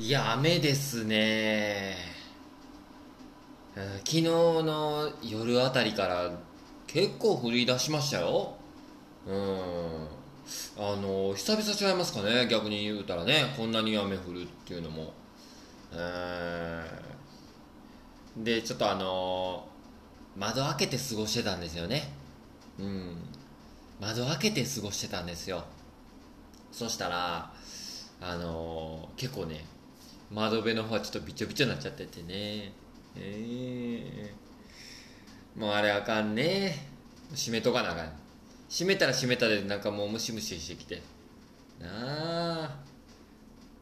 いや雨ですね。昨日の夜あたりから結構降り出しましたよ。うん。あの久々ちゃいますかね逆に言うたらね。こんなに雨降るっていうのも。うんでちょっとあの窓開けて過ごしてたんですよね。うん。窓開けて過ごしてたんですよ。そしたらあの結構ね窓辺の方はちょっとびちょびちょになっちゃっててね。えー、もうあれあかんね。閉めとかなあかん。閉めたら閉めたでなんかもうムシムシしてきて。なあ。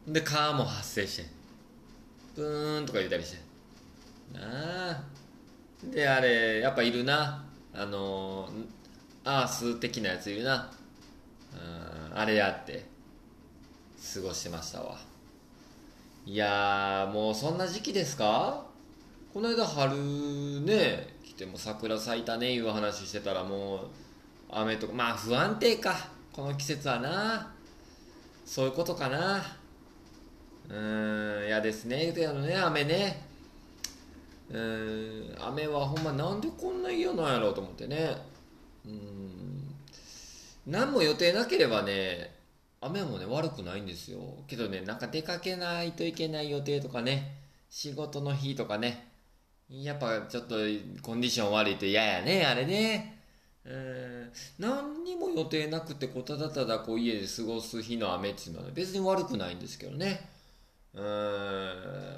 で川も発生して。プーンとか言ったりして。なあ。であれやっぱいるな。あのアース的なやついるな。あれやって過ごしてましたわ。いやもうそんな時期ですか？この間春ね来ても桜咲いたねいう話してたらもう雨とかまあ不安定かこの季節はな。そういうことかな。うん嫌ですね言うのね雨ね。うん雨はほんまなんでこんな嫌なんやろうと思ってね。うん何も予定なければね雨もね悪くないんですよ。けどねなんか出かけないといけない予定とかね仕事の日とかねやっぱちょっとコンディション悪いと嫌やねあれね。うん何にも予定なくてこうただただこう家で過ごす日の雨っていうのはね別に悪くないんですけどね。うん。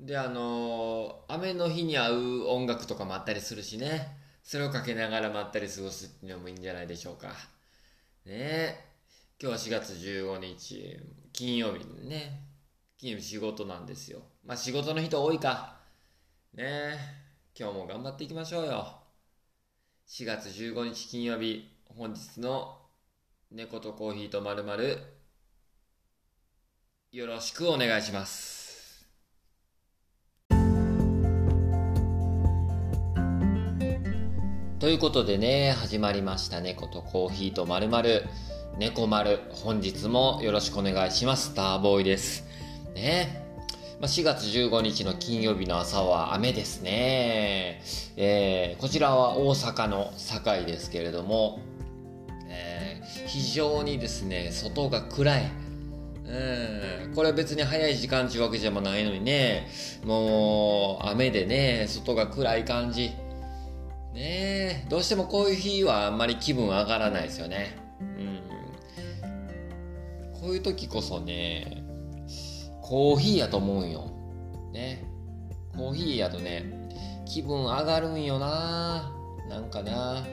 であの雨の日に合う音楽とかもあったりするしね。それをかけながらまったり過ごすっていうのもいいんじゃないでしょうか。ね。え今日は4月15日、金曜日ね。金曜日仕事なんですよ。まあ仕事の人多いか。ね今日も頑張っていきましょうよ。4月15日金曜日、本日の猫とコーヒーとまるまるよろしくお願いします。ということでね、始まりました猫とコーヒーとまるまる。猫丸、本日もよろしくお願いします。スターボーイです。ね。まあ、4月15日の金曜日の朝は雨ですね。えー、こちらは大阪の堺ですけれども、えー、非常にですね、外が暗い。うん、これ別に早い時間っていうわけじゃないのにね、もう雨でね、外が暗い感じ。ねどうしてもこういう日はあんまり気分上がらないですよね。うんこういう時こそね、コーヒーやと思うんよ。ね。コーヒーやとね、気分上がるんよななんかな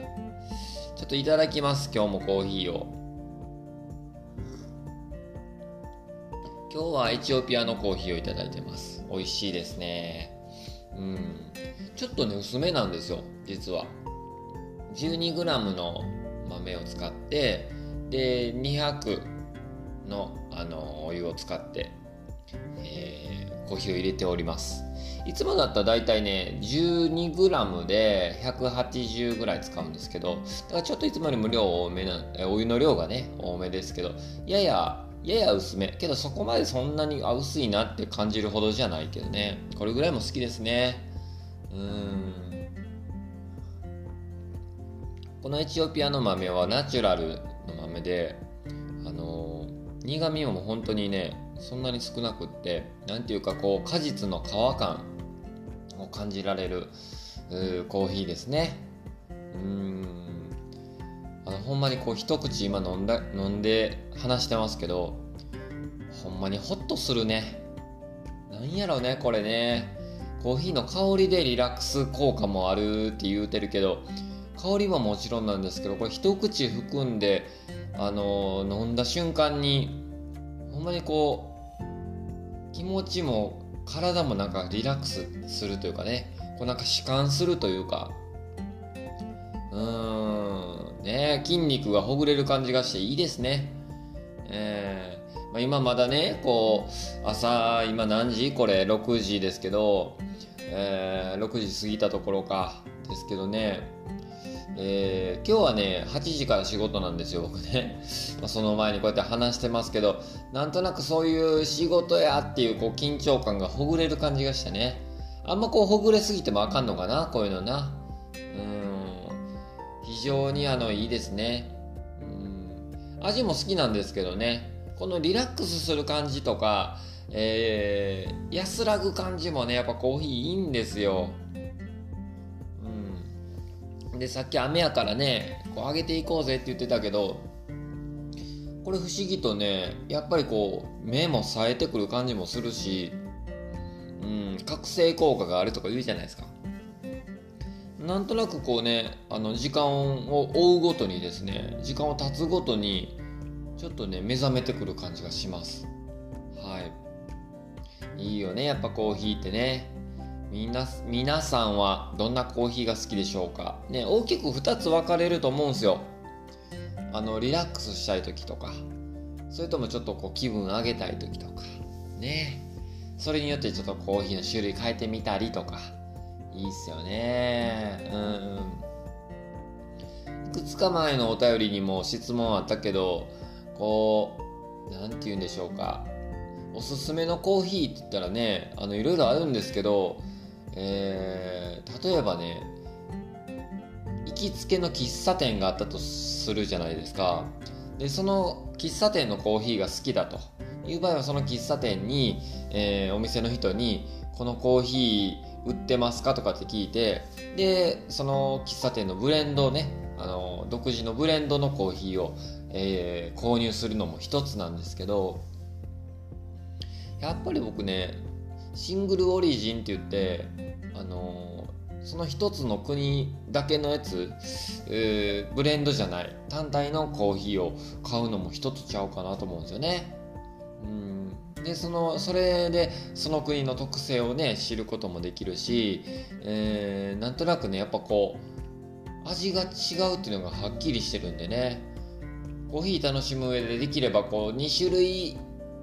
ちょっといただきます、今日もコーヒーを。今日はエチオピアのコーヒーをいただいてます。美味しいですね。うん。ちょっとね、薄めなんですよ、実は。12g の豆を使って、で、200のあのお湯を使って、えー、コーヒーを入れております。いつもだったら大体ね 12g で180ぐらい使うんですけどだからちょっといつもよりも量多めなお湯の量がね多めですけどやややや薄め。けどそこまでそんなに薄いなって感じるほどじゃないけどね。これぐらいも好きですね。うん。このエチオピアの豆はナチュラルの豆であの苦味も本当にねそんなに少なくって何ていうかこう果実の皮感を感じられるコーヒーですね。うん。あのほんまにこう一口今飲んだ飲んで話してますけどほんまにホッとするね。なんやろうねこれね。コーヒーの香りでリラックス効果もあるって言うてるけど香りはもちろんなんですけどこれ一口含んであの飲んだ瞬間にほんまにこう気持ちも体もなんかリラックスするというかねこうなんか弛緩するというかうーんね筋肉がほぐれる感じがしていいですね。えーまあ、今まだねこう朝今何時？これ6時ですけど、えー、6時過ぎたところかですけどねえー、今日はね、8時から仕事なんですよ、僕ね。ま、その前にこうやって話してますけど、なんとなくそういう仕事やっていうこう緊張感がほぐれる感じがしてね。あんまこうほぐれすぎてもあかんのかな、こういうのな。うん。非常にあの、いいですね。うん。味も好きなんですけどね。このリラックスする感じとか、えー、安らぐ感じもね、やっぱコーヒーいいんですよ。でさっき雨やからねこう上げていこうぜって言ってたけどこれ不思議とねやっぱりこう目も冴えてくる感じもするし、うん、覚醒効果があるとか言うじゃないですか。なんとなくこうねあの時間を追うごとにですね時間を経つごとにちょっとね目覚めてくる感じがします。はい。いいよねやっぱコーヒーってね。みな皆さんはどんなコーヒーが好きでしょうか、ね、大きく2つ分かれると思うんですよ。あのリラックスしたい時とかそれともちょっとこう気分上げたい時とかね。それによってちょっとコーヒーの種類変えてみたりとかいいっすよね。うんいくつか前のお便りにも質問あったけどこう何て言うんでしょうか。おすすめのコーヒーって言ったらねあのいろいろあるんですけどえー、例えばね行きつけの喫茶店があったとするじゃないですか。でその喫茶店のコーヒーが好きだと。いう場合はその喫茶店に、えー、お店の人にこのコーヒー売ってますかとかって聞いてでその喫茶店のブレンドをねあの独自のブレンドのコーヒーを、えー、購入するのも一つなんですけどやっぱり僕ねシングルオリジンって言ってあのその一つの国だけのやつ、えー、ブレンドじゃない単体のコーヒーを買うのも一つちゃうかなと思うんですよね。うんでそのそれでその国の特性をね知ることもできるし、えー、なんとなくねやっぱこう味が違うっていうのがはっきりしてるんでねコーヒー楽しむ上でできればこう2種類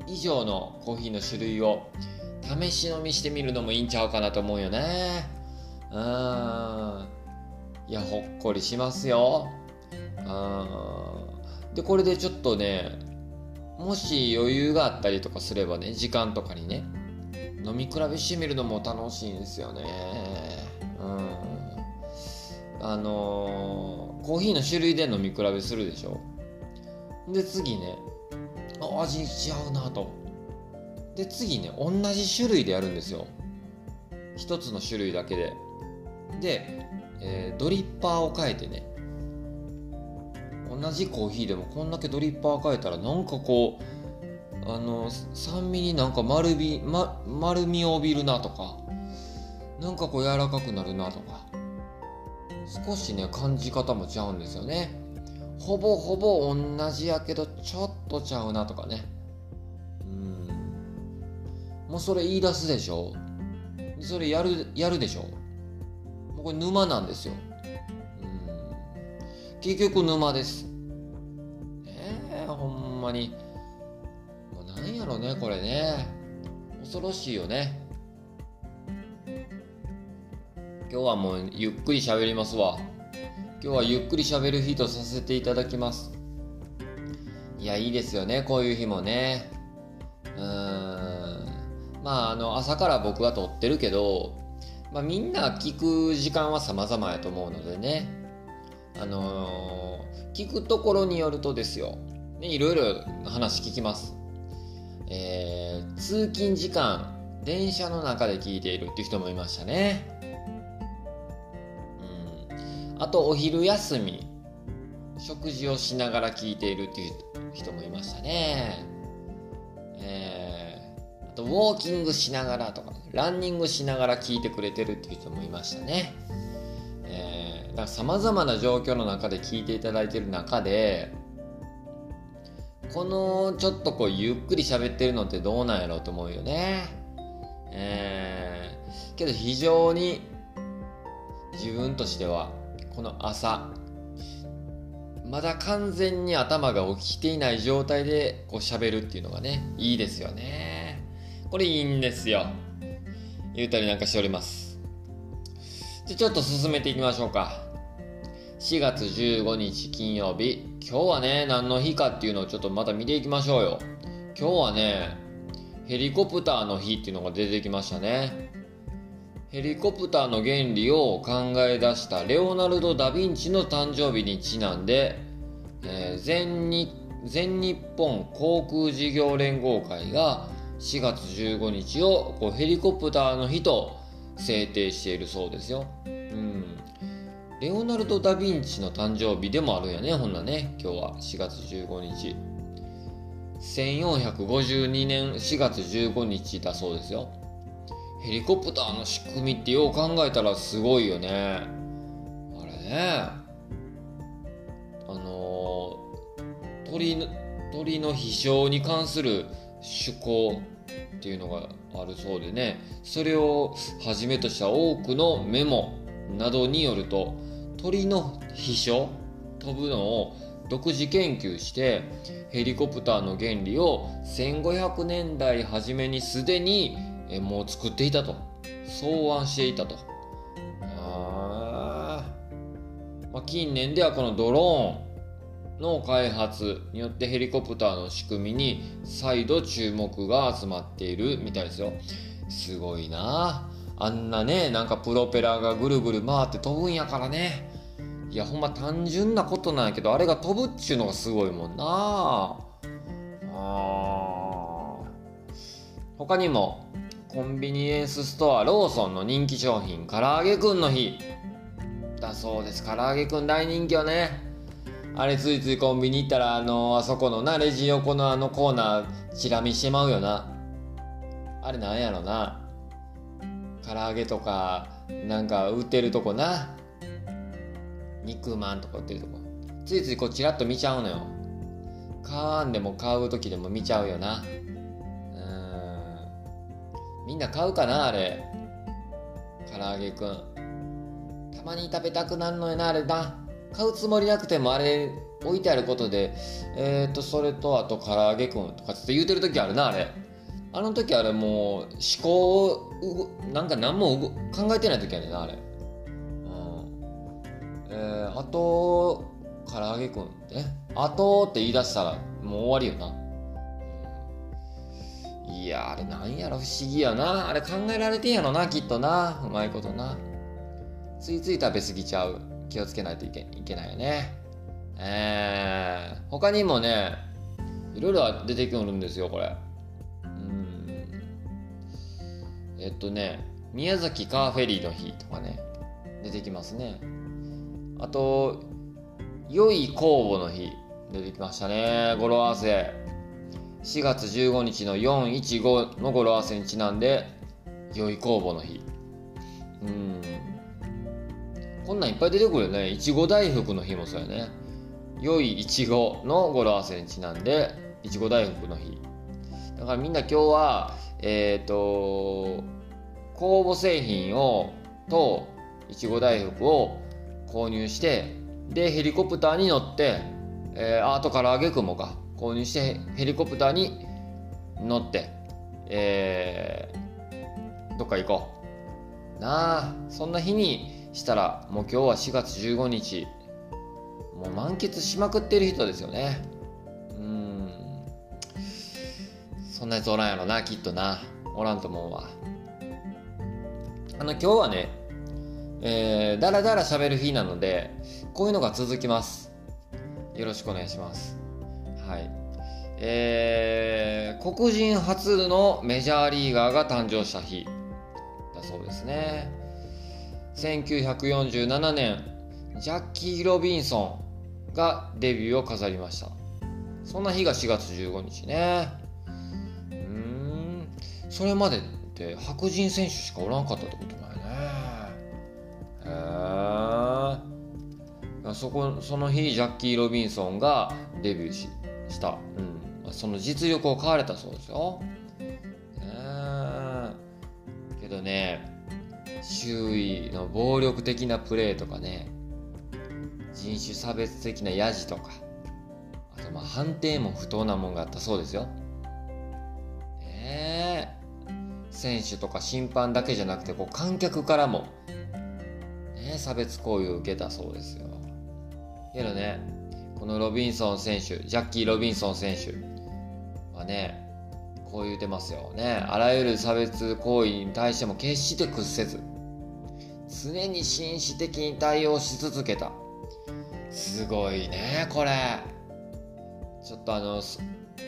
以上のコーヒーの種類を試し飲みしてみるのもいいんちゃうかなと思うよね。うん。いやほっこりしますよ。うん。でこれでちょっとねもし余裕があったりとかすればね時間とかにね飲み比べしてみるのも楽しいんですよね。うん。あのー、コーヒーの種類で飲み比べするでしょ。で次ね味違うなと。で次ね同じ種類でやるんですよ。一つの種類だけで。で、えー、ドリッパーを変えてね。同じコーヒーでもこんだけドリッパー変えたらなんかこうあの酸味になんか丸み、ま、丸みを帯びるなとか。なんかこう柔らかくなるなとか。少しね感じ方もちゃうんですよね。ほぼほぼ同じやけどちょっとちゃうなとかね。もうそれ言い出すでしょ？それやるやるでしょ？もうこれ沼なんですよ。うん。結局沼です。ええー、ほんまに。もうなんやろねこれね。恐ろしいよね。今日はもうゆっくり喋りますわ。今日はゆっくり喋る日とさせていただきます。いやいいですよねこういう日もね。まあ、あの朝から僕は撮ってるけど、まあ、みんな聞く時間は様々やと思うのでね、あのー、聞くところによるとですよ、ね、いろいろ話聞きます。えー、通勤時間、電車の中で聞いているっていう人もいましたね。うん、あと、お昼休み、食事をしながら聞いているっていう人もいましたね。えーとウォーキングしながらとかランニングしながら聞いてくれてるっていう人もいましたね。えー、だから様々な状況の中で聞いていただいてる中でこのちょっとこうゆっくり喋ってるのってどうなんやろうと思うよね。えー、けど非常に自分としてはこの朝まだ完全に頭が起きていない状態でこう喋るっていうのがねいいですよね。これいいんですよ。言うたりなんかしております。じゃちょっと進めていきましょうか。4月15日金曜日今日はね何の日かっていうのをちょっとまた見ていきましょうよ今日はねヘリコプターの日っていうのが出てきましたねヘリコプターの原理を考え出したレオナルド・ダ・ヴィンチの誕生日にちなんで、えー、全日全日本航空事業連合会が4月15日をこうヘリコプターの日と制定しているそうですよ。うん。レオナルド・ダ・ヴィンチの誕生日でもあるんやね、ほんなね、今日は4月15日。1452年4月15日だそうですよ。ヘリコプターの仕組みってよう考えたらすごいよね。あれね。あのー、鳥の、鳥の飛翔に関する趣向っていうのがあるそうでね、それをはじめとした多くのメモなどによると、鳥の飛翔飛ぶのを独自研究してヘリコプターの原理を1500年代初めにすでにえもう作っていたと。草案していたと。あ、まあ、近年ではこのドローンの開発によってヘリコプターの仕組みに再度注目が集まっているみたいですよ。すごいな。あんなねなんかプロペラがぐるぐる回って飛ぶんやからね。いやほんま単純なことなんやけどあれが飛ぶっちゅうのがすごいもんな。あ他にもコンビニエンスストアローソンの人気商品唐揚げくんの日。だそうです。唐揚げくん大人気よね。あれついついコンビニ行ったらあのあそこのなレジ横のあのコーナーチラ見してまうよな。あれなんやろな。唐揚げとかなんか売ってるとこな。肉まんとか売ってるとこ。ついついこうチラッと見ちゃうのよ。買わんでも買う時でも見ちゃうよな。うん。みんな買うかなあれ。唐揚げくん。たまに食べたくなるのよなあれな。買うつもりなくてもあれ置いてあることでえっ、ー、とそれとあと唐揚げくんとかって言うてる時あるなあれ。あの時あれもう思考をなんか何も考えてない時あるなあれ。うん。えー、あと唐揚げくんえあとって言い出したらもう終わりよな。いやあれなんやろ不思議やな。あれ考えられてんやろなきっとな。うまいことな。ついつい食べ過ぎちゃう。気をつけないといけいけないよね。えー、他にもねいろいろ出てくるんですよこれ。うん。えっとね宮崎カーフェリーの日とかね出てきますね。あと良い公募の日出てきましたね語呂合わせ。4月15日の415の語呂合わせにちなんで、良い公募の日。うん。こんなんいっぱい出てくるよね。いちご大福の日もそうやね。良いいちごの語呂合わせにちなんで、いちご大福の日。だからみんな今日は、えっ、ー、と、公募製品を、と、いちご大福を購入して、で、ヘリコプターに乗って、えー、あと唐揚げ雲か。購入してヘリコプターに乗って、えー、どっか行こう。なあ、そんな日にしたら、もう今日は4月15日、もう満喫しまくってる人ですよね。うん。そんなやつおらんやろな、きっとな。おらんと思うわ。あの、今日はね、えー、だらだら喋る日なので、こういうのが続きます。よろしくお願いします。はい。えー、黒人初のメジャーリーガーが誕生した日だそうですね。1947年、ジャッキー・ロビンソンがデビューを飾りました。そんな日が4月15日ね。うん、それまでって白人選手しかおらんかったってことないね。へえ。そこ、その日、ジャッキー・ロビンソンがデビューしした、うん、その実力を買われたそうですよ。けどね周囲の暴力的なプレーとかね人種差別的なヤジとかあとまあ判定も不当なもんがあったそうですよ。ね選手とか審判だけじゃなくてこう観客からも、ね、差別行為を受けたそうですよ。けどねこのロビンソン選手ジャッキー・ロビンソン選手はねこう言うてますよねあらゆる差別行為に対しても決して屈せず常に紳士的に対応し続けたすごいねこれちょっとあの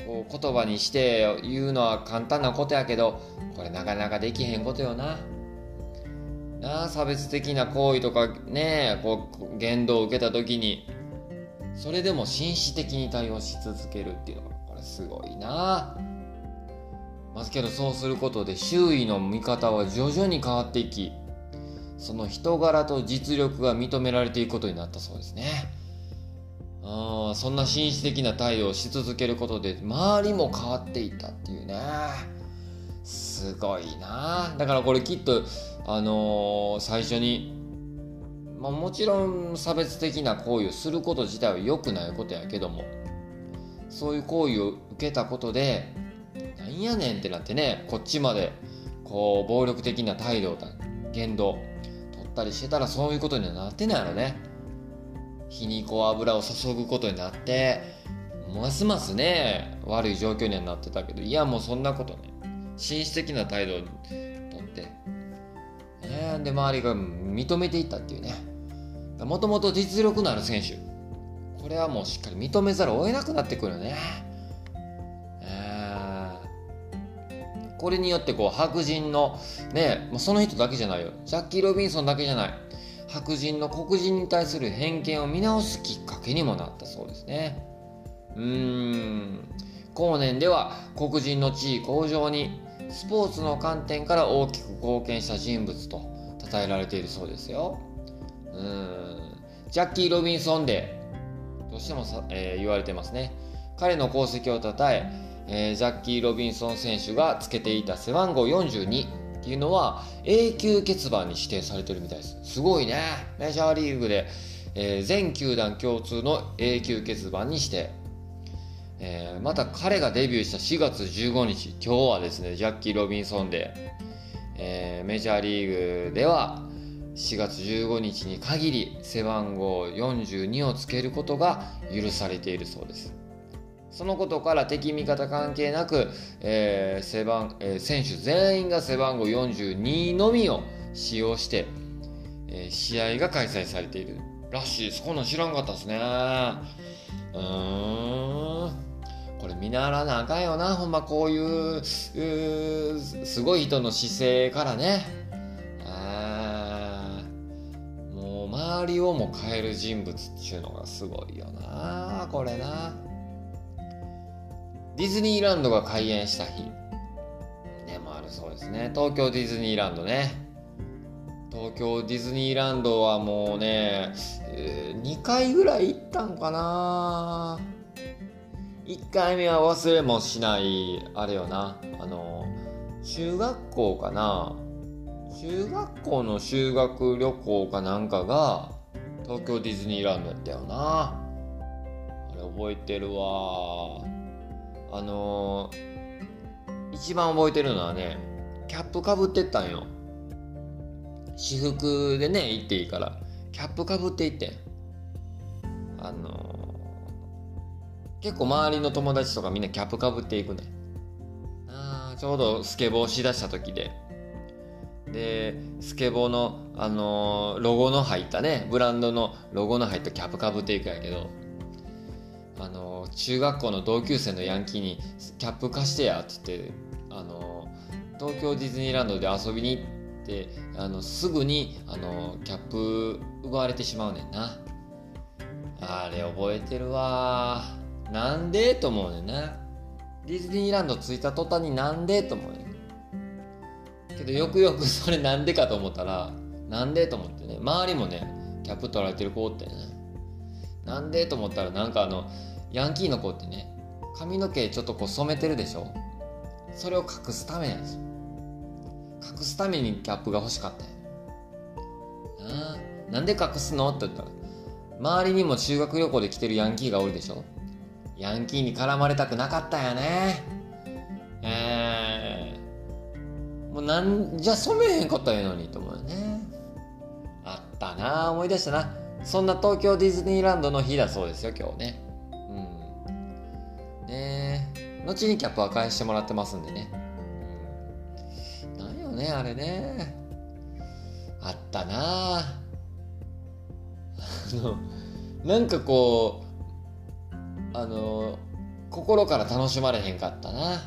こう言葉にして言うのは簡単なことやけどこれなかなかできへんことよな。なあ差別的な行為とかねこう言動を受けた時にそれでも紳士的に対応し続けるっていうのがこれすごいな。ますけどそうすることで周囲の見方は徐々に変わっていきその人柄と実力が認められていくことになったそうですね。あそんな紳士的な態度をし続けることで周りも変わっていったっていうねすごいなだからこれきっとあのー、最初に、まあ、もちろん差別的な行為をすること自体は良くないことやけどもそういう行為を受けたことでなんやねんってなってねこっちまでこう暴力的な態度だ言動ったりしてたらそういうことにはなってないやろね。火にこう油を注ぐことになってますますね悪い状況にはなってたけどいやもうそんなことね。紳士的な態度をとって、ね、で周りが認めていったっていうね。もともと実力のある選手。これはもうしっかり認めざるを得なくなってくるよね、これによってこう白人のねその人だけじゃないよ。ジャッキー・ロビンソンだけじゃない。白人の黒人に対する偏見を見直すきっかけにもなったそうですね。うーん。後年では黒人の地位向上にスポーツの観点から大きく貢献した人物と称えられているそうですよ。うん。ジャッキー・ロビンソンデーとしてもさ、えー、言われてますね。彼の功績をたたええー、ジャッキー・ロビンソン選手がつけていた背番号42っていうのは永久欠番に指定されてるみたいです。すごいね。メジャーリーグで、えー、全球団共通の永久欠番にして、えー、また彼がデビューした4月15日今日はですねジャッキー・ロビンソンで、えー、メジャーリーグでは4月15日に限り背番号42をつけることが許されているそうです。そのことから敵味方関係なく、えー背番えー、選手全員が背番号42のみを使用して、えー、試合が開催されているらしいです。こんなん知らんかったですね。うーん。これ見習わなあかんよな。ほんまこういうすごい人の姿勢からねあ。もう周りをも変える人物っていうのがすごいよな。これな。ディズニーランドが開園した日。でもあるそうですね。東京ディズニーランドね。東京ディズニーランドはもうね、えー、2回ぐらい行ったんかな。1回目は忘れもしないあれよな。あの中学校かな。中学校の修学旅行かなんかが東京ディズニーランドやったよな。あれ覚えてるわあのー、一番覚えてるのはねキャップかぶってったんよ。私服でね行っていいから。キャップかぶっていってん。あのー、結構周りの友達とかみんなキャップかぶっていくね。あちょうどスケボーしだした時で。でスケボーの、あのー、ロゴの入ったねブランドのロゴの入ったキャップかぶっていくやけど。あの中学校の同級生のヤンキーにキャップ貸してやって言ってあの東京ディズニーランドで遊びに行ってあのすぐにあのキャップ奪われてしまうねんな。あれ覚えてるわ。なんでと思うねんな。ディズニーランド着いた途端になんでと思うねん。けどよくよく それなんでかと思ったらなんでと思ってね。周りもねキャップ取られてる子ってね。なんでと思ったらなんかあのヤンキーの子ってね髪の毛ちょっとこう染めてるでしょ？それを隠すためなんですよ。隠すためにキャップが欲しかったんや。ななんで隠すの？って言ったら周りにも修学旅行で来てるヤンキーがおるでしょ？ヤンキーに絡まれたくなかったんやね。えー、もうなんじゃ染めへんかったらええのにと思うよね。あったな思い出したな。そんな東京ディズニーランドの日だそうですよ今日ね。後にキャップは返してもらってますんでね、なんよねあれね。あったな。あのなんかこうあの心から楽しまれへんかったな。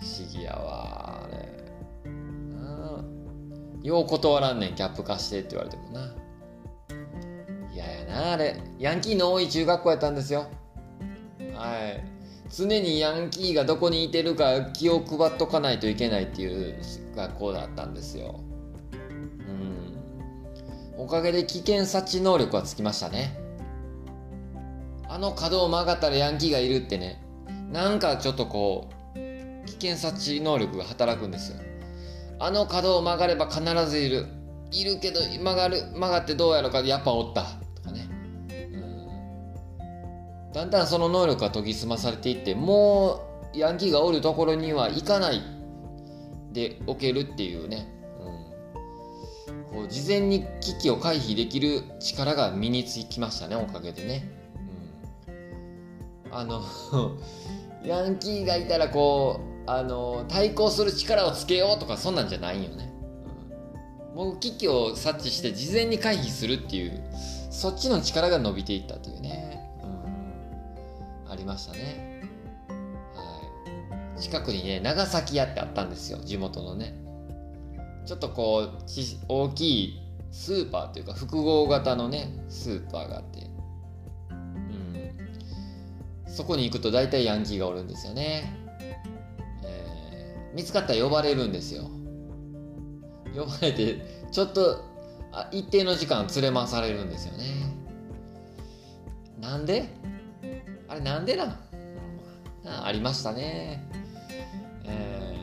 不思議やわあれ。よう断らんねんキャップ貸してって言われてもな。嫌やなあれ。ヤンキーの多い中学校やったんですよ。はい。常にヤンキーがどこにいてるか気を配っとかないといけないっていう学校だったんですよ。うん。おかげで危険察知能力はつきましたね。あの角を曲がったらヤンキーがいるってね。なんかちょっとこう危険察知能力が働くんですよ。あの角を曲がれば必ずいる。いるけど曲がる曲がってどうやろかやっぱおった。だんだんその能力が研ぎ澄まされていってもうヤンキーがおるところには行かないでおけるっていうね、うん、こう事前に危機を回避できる力が身につきましたねおかげでね、うん、あの ヤンキーがいたらこうあの対抗する力をつけようとかそんなんじゃないよね、うん、もう危機を察知して事前に回避するっていうそっちの力が伸びていったというね、ありましたね。はい。近くにね長崎屋ってあったんですよ。地元のね。ちょっとこう大きいスーパーというか複合型のねスーパーがあって。うん。そこに行くと大体ヤンキーがおるんですよね。見つかったら呼ばれるんですよ。呼ばれてちょっとあ一定の時間連れ回されるんですよね。なんで？あれなんでなん？ありましたね。え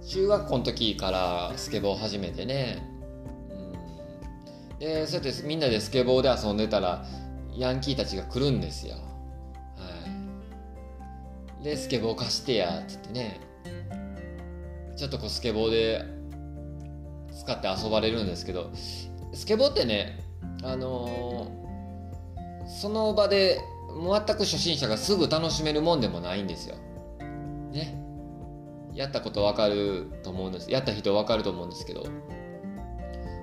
ー、中学校の時からスケボー始めてね、でそうやってみんなでスケボーで遊んでたらヤンキーたちが来るんですよ。はい。でスケボー貸してやっつってね。ちょっとこうスケボーで使って遊ばれるんですけどスケボーってねあのー、その場で全く初心者がすぐ楽しめるもんでもないんですよ。ね。やったことわかると思うんです。やった人わかると思うんですけど。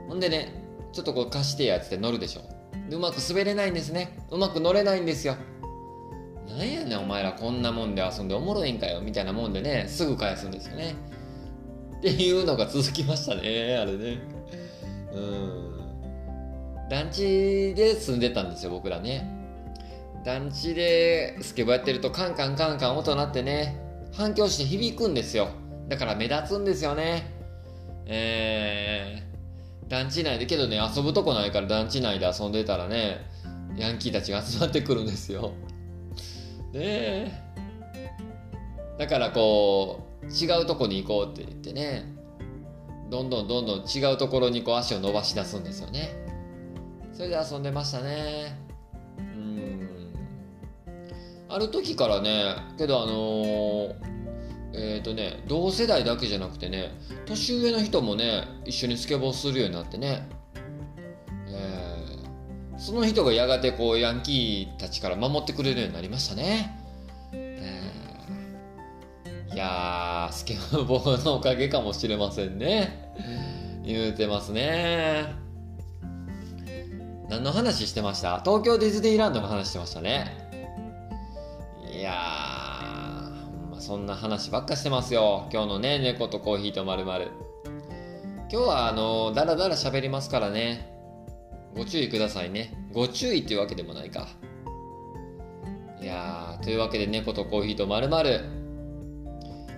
ほんでね、ちょっとこう貸してやつって乗るでしょ。でうまく滑れないんですね。うまく乗れないんですよ。なんやねんお前らこんなもんで遊んでおもろいんかよみたいなもんでね、すぐ返すんですよね。っていうのが続きましたね、あれね。うん。団地で住んでたんですよ、僕らね。団地でスケボーやってるとカンカンカンカン音鳴ってね、反響して響くんですよ。だから目立つんですよね。えー、団地内で、けどね、遊ぶとこないから団地内で遊んでたらね、ヤンキーたちが集まってくるんですよ。ね。だからこう、違うとこに行こうって言ってねどんどんどんどん違うところにこう足を伸ばし出すんですよねそれで遊んでましたねある時からねけどあの、えっ、ー、とね同世代だけじゃなくてね年上の人もね一緒にスケボーするようになってねえー、その人がやがてこうヤンキーたちから守ってくれるようになりましたねいやー、スケボーのおかげかもしれませんね。言うてますね。何の話してました？東京ディズニーランドの話してましたね。やー、まあ、そんな話ばっかしてますよ。今日のね、猫とコーヒーとまるまる。今日はあのだらだら喋りますからね。ご注意くださいね。ご注意っていうわけでもないか。いやー、というわけで猫とコーヒーとまるまる。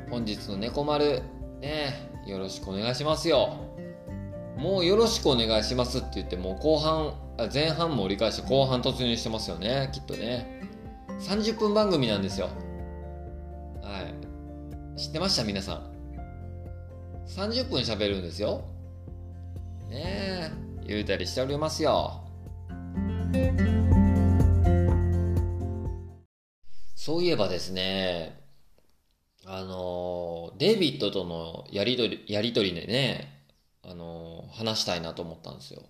本日の猫丸、ね、よろしくお願いしますよ。もうよろしくお願いしますって言ってもう後半、前半も折り返して後半突入してますよね、きっとね。30分番組なんですよ。はい。知ってました？皆さん。30分喋るんですよ。ねえ、言うたりしておりますよ。そういえばですね、あのデイビッドとのやりとり、やりとりでね、あの話したいなと思ったんですよ。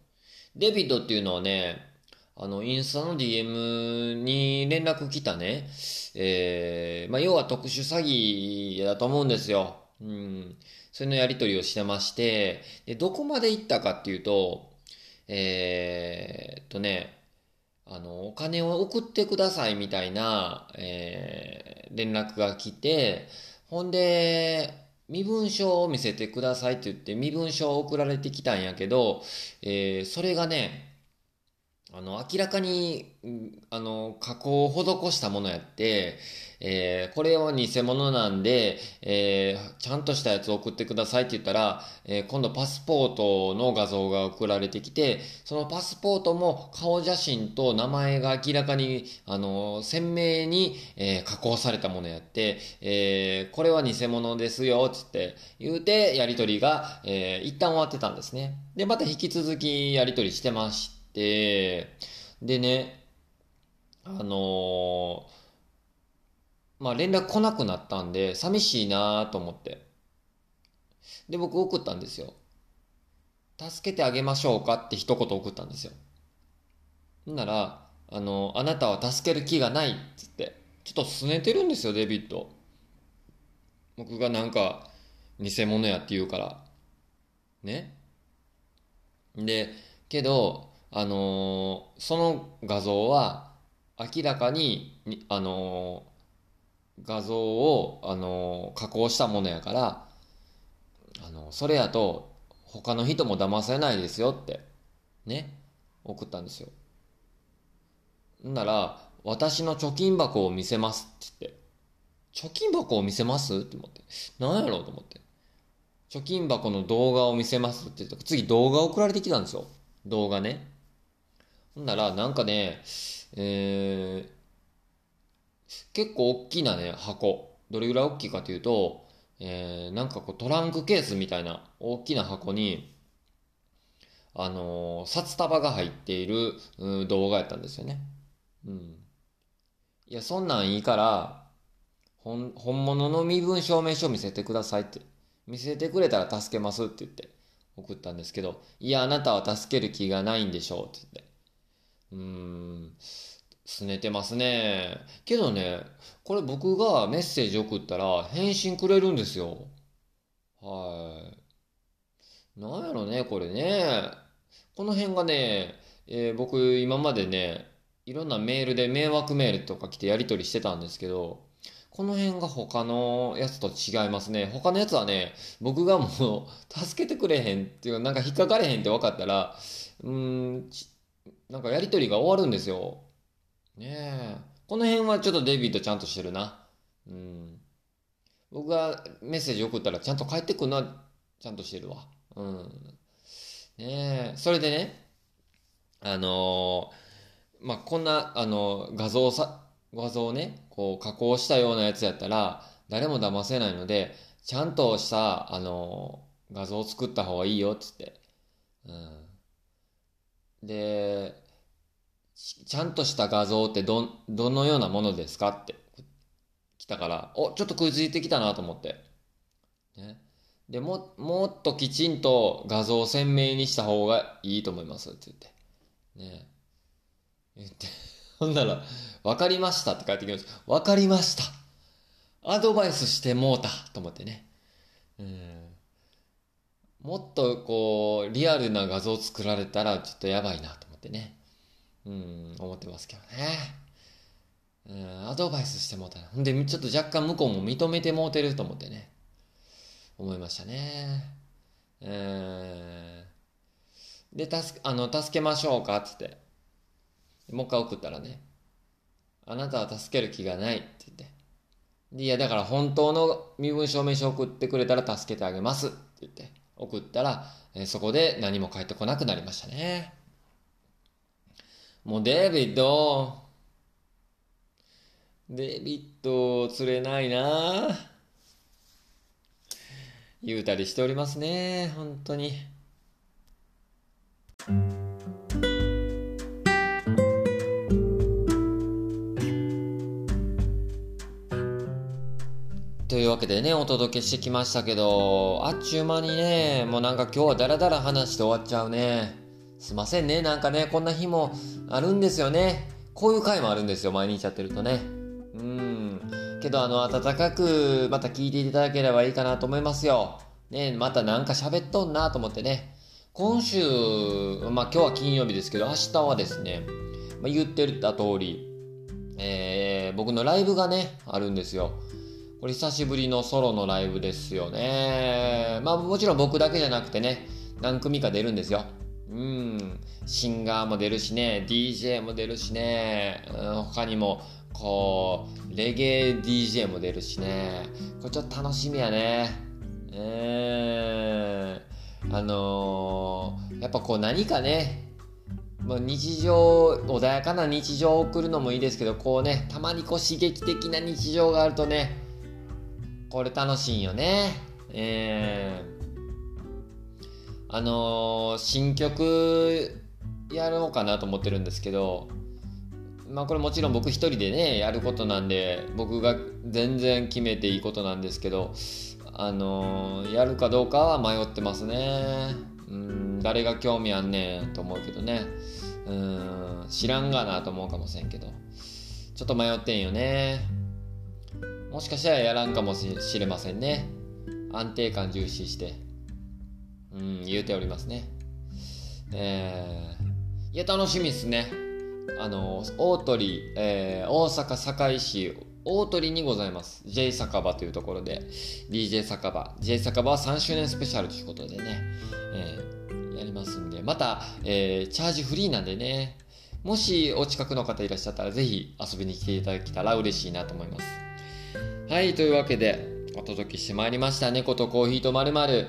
デビッドっていうのはね、あの、インスタの DM に連絡来たね、えー、まあ、要は特殊詐欺だと思うんですよ。うん。それのやり取りをしてまして、で、どこまで行ったかっていうと、えー、とね、あの、お金を送ってくださいみたいな、えー、連絡が来て、ほんで、身分証を見せてくださいって言って身分証を送られてきたんやけど、えー、それがね、あの、明らかに、あの、加工を施したものやって、えー、これは偽物なんで、えー、ちゃんとしたやつを送ってくださいって言ったら、えー、今度パスポートの画像が送られてきて、そのパスポートも顔写真と名前が明らかに、あの、鮮明に、え加工されたものやって、えこれは偽物ですよ、つって言うて、やりとりが、え一旦終わってたんですね。で、また引き続きやりとりしてまして、でね、あのまあ連絡来なくなったんで、寂しいなと思って。で、僕送ったんですよ。助けてあげましょうかって一言送ったんですよ。なら、あの、あなたは助ける気がないっつって、ちょっと拗ねてるんですよ、デビッド。僕がなんか、偽物やって言うから。ね。で、けど、あのー、その画像は明らかに、あのー、画像を、あのー、加工したものやから、あのそれやと他の人も騙せないですよって、ね、送ったんですよ。なら、私の貯金箱を見せますって言って、貯金箱を見せます？って思って、何やろう？と思って。貯金箱の動画を見せます？って言った、次動画送られてきたんですよ。動画ね。ほんなら、なんかね、えー、結構大きなね、箱。どれぐらい大きいかというと、えー、なんかこうトランクケースみたいな大きな箱に、あのー、札束が入っている、うん、動画やったんですよね。うん。いや、そんなんいいから、本、物の身分証明書見せてくださいって。見せてくれたら助けますって言って送ったんですけど、いや、あなたは助ける気がないんでしょうって言って。うん、すねてますね。けどね、これ僕がメッセージ送ったら返信くれるんですよ。はい。なんやろね、これね。この辺がね、えー、僕今までね、いろんなメールで迷惑メールとか来てやり取りしてたんですけど、この辺が他のやつと違いますね。他のやつはね、僕がもう 助けてくれへんっていうか、なんか引っかかれへんって分かったら、うん、なんかやりとりが終わるんですよ。ねえ。この辺はちょっとデビッドちゃんとしてるな。うん。僕がメッセージ送ったらちゃんと返ってくるのはちゃんとしてるわ。うん。ねえ。それでね、あのー、まあ、こんな、あのー、画像さ、画像をね、こう加工したようなやつやったら、誰も騙せないので、ちゃんとした、あのー、画像を作った方がいいよ、っつって。うん。で、ちゃんとした画像ってど、どのようなものですかって来たから、お、ちょっと食いついてきたなと思って。ね。で、も、もっときちんと画像を鮮明にした方がいいと思いますって言って。ね。言って。ほんなら、わかりましたって帰ってきました。わかりました。アドバイスしてもうたと思ってね。うん。もっとこう、リアルな画像作られたらちょっとやばいなと思ってね。うん、思ってますけどね。うん、アドバイスしてもうたら。ほんで、ちょっと若干向こうも認めてもうてると思ってね。思いましたね。えー、で、助け、あの、助けましょうかって言って。もう一回送ったらね。あなたは助ける気がないって言って。いや、だから本当の身分証明書送ってくれたら助けてあげますって言って。送ったら、えー、そこで何も返ってこなくなりましたね。もうデビッド、デビッド釣れないな言うたりしておりますね、本当に。というわけでね、お届けしてきましたけど、あっちゅう間にね、もうなんか今日はダラダラ話して終わっちゃうね。すいませんね。なんかね、こんな日もあるんですよね。こういう回もあるんですよ。毎日やってるとね。うん。けど、あの、温かくまた聞いていただければいいかなと思いますよ。ね、またなんか喋っとんなと思ってね。今週、まあ今日は金曜日ですけど、明日はですね、まあ、言ってた通り、えー、僕のライブがね、あるんですよ。これ久しぶりのソロのライブですよね。まあもちろん僕だけじゃなくてね、何組か出るんですよ。うん、シンガーも出るしね、DJ も出るしね、他にも、こう、レゲエ DJ も出るしね、これちょっと楽しみやね。えー、あのー、やっぱこう何かね、まあ、日常、穏やかな日常を送るのもいいですけど、こうね、たまにこう刺激的な日常があるとね、これ楽しいよね。えーあのー、新曲やろうかなと思ってるんですけど、まあこれもちろん僕一人でね、やることなんで、僕が全然決めていいことなんですけど、あのー、やるかどうかは迷ってますね。うん、誰が興味あんねんと思うけどね。うん、知らんがなと思うかもしれんけど、ちょっと迷ってんよね。もしかしたらやらんかもしれませんね。安定感重視して。うん、言うておりますね。えー、いや、楽しみっすね。あの、大鳥、えー、大阪堺市大鳥にございます。J 酒場というところで、DJ 酒場。J 酒場は3周年スペシャルということでね、えー、やりますんで、また、えー、チャージフリーなんでね、もしお近くの方いらっしゃったら、ぜひ遊びに来ていただけたら嬉しいなと思います。はい、というわけで、お届けしてまいりました。猫とコーヒーとまるまる。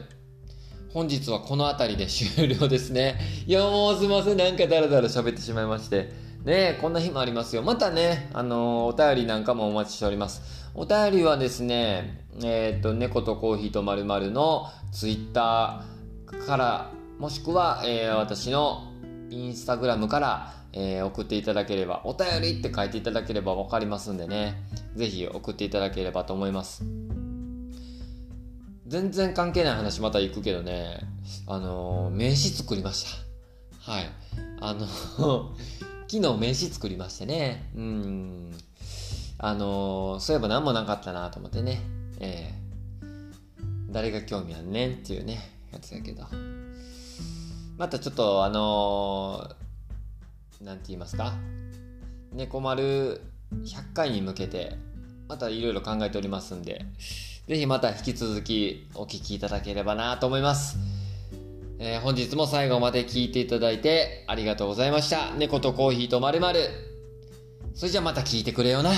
本日はこの辺りで終了ですね。いや、もうすいません。なんかダラダラ喋ってしまいまして。ねこんな日もありますよ。またね、あのー、お便りなんかもお待ちしております。お便りはですね、えっ、と、猫とコーヒーとまるまるのツイッターから、もしくは、えー、私のインスタグラムから、えー、送っていただければ、お便りって書いていただければわかりますんでね、ぜひ送っていただければと思います。全然関係ない話また行くけどね、あの、名刺作りました。はい。あの 昨日名刺作りましてね、うん。あの、そういえば何もなかったなと思ってね、えー、誰が興味あんねんっていうね、やつやけど。またちょっと、あのー、何て言いますか、猫丸100回に向けて、またいろいろ考えておりますんで、是非また引き続きお聴きいただければなと思います。えー、本日も最後まで聴いていただいてありがとうございました。猫とコーヒーとまるまる。それじゃまた聞いてくれよな。